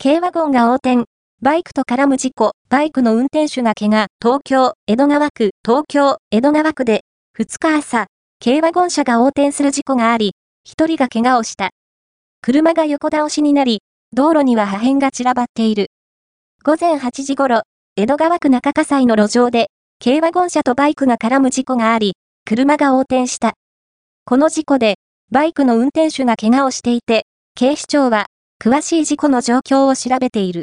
軽ワゴンが横転、バイクと絡む事故、バイクの運転手が怪我、東京、江戸川区、東京、江戸川区で、2日朝、軽ワゴン車が横転する事故があり、1人が怪我をした。車が横倒しになり、道路には破片が散らばっている。午前8時頃、江戸川区中葛西の路上で、軽ワゴン車とバイクが絡む事故があり、車が横転した。この事故で、バイクの運転手が怪我をしていて、警視庁は、詳しい事故の状況を調べている。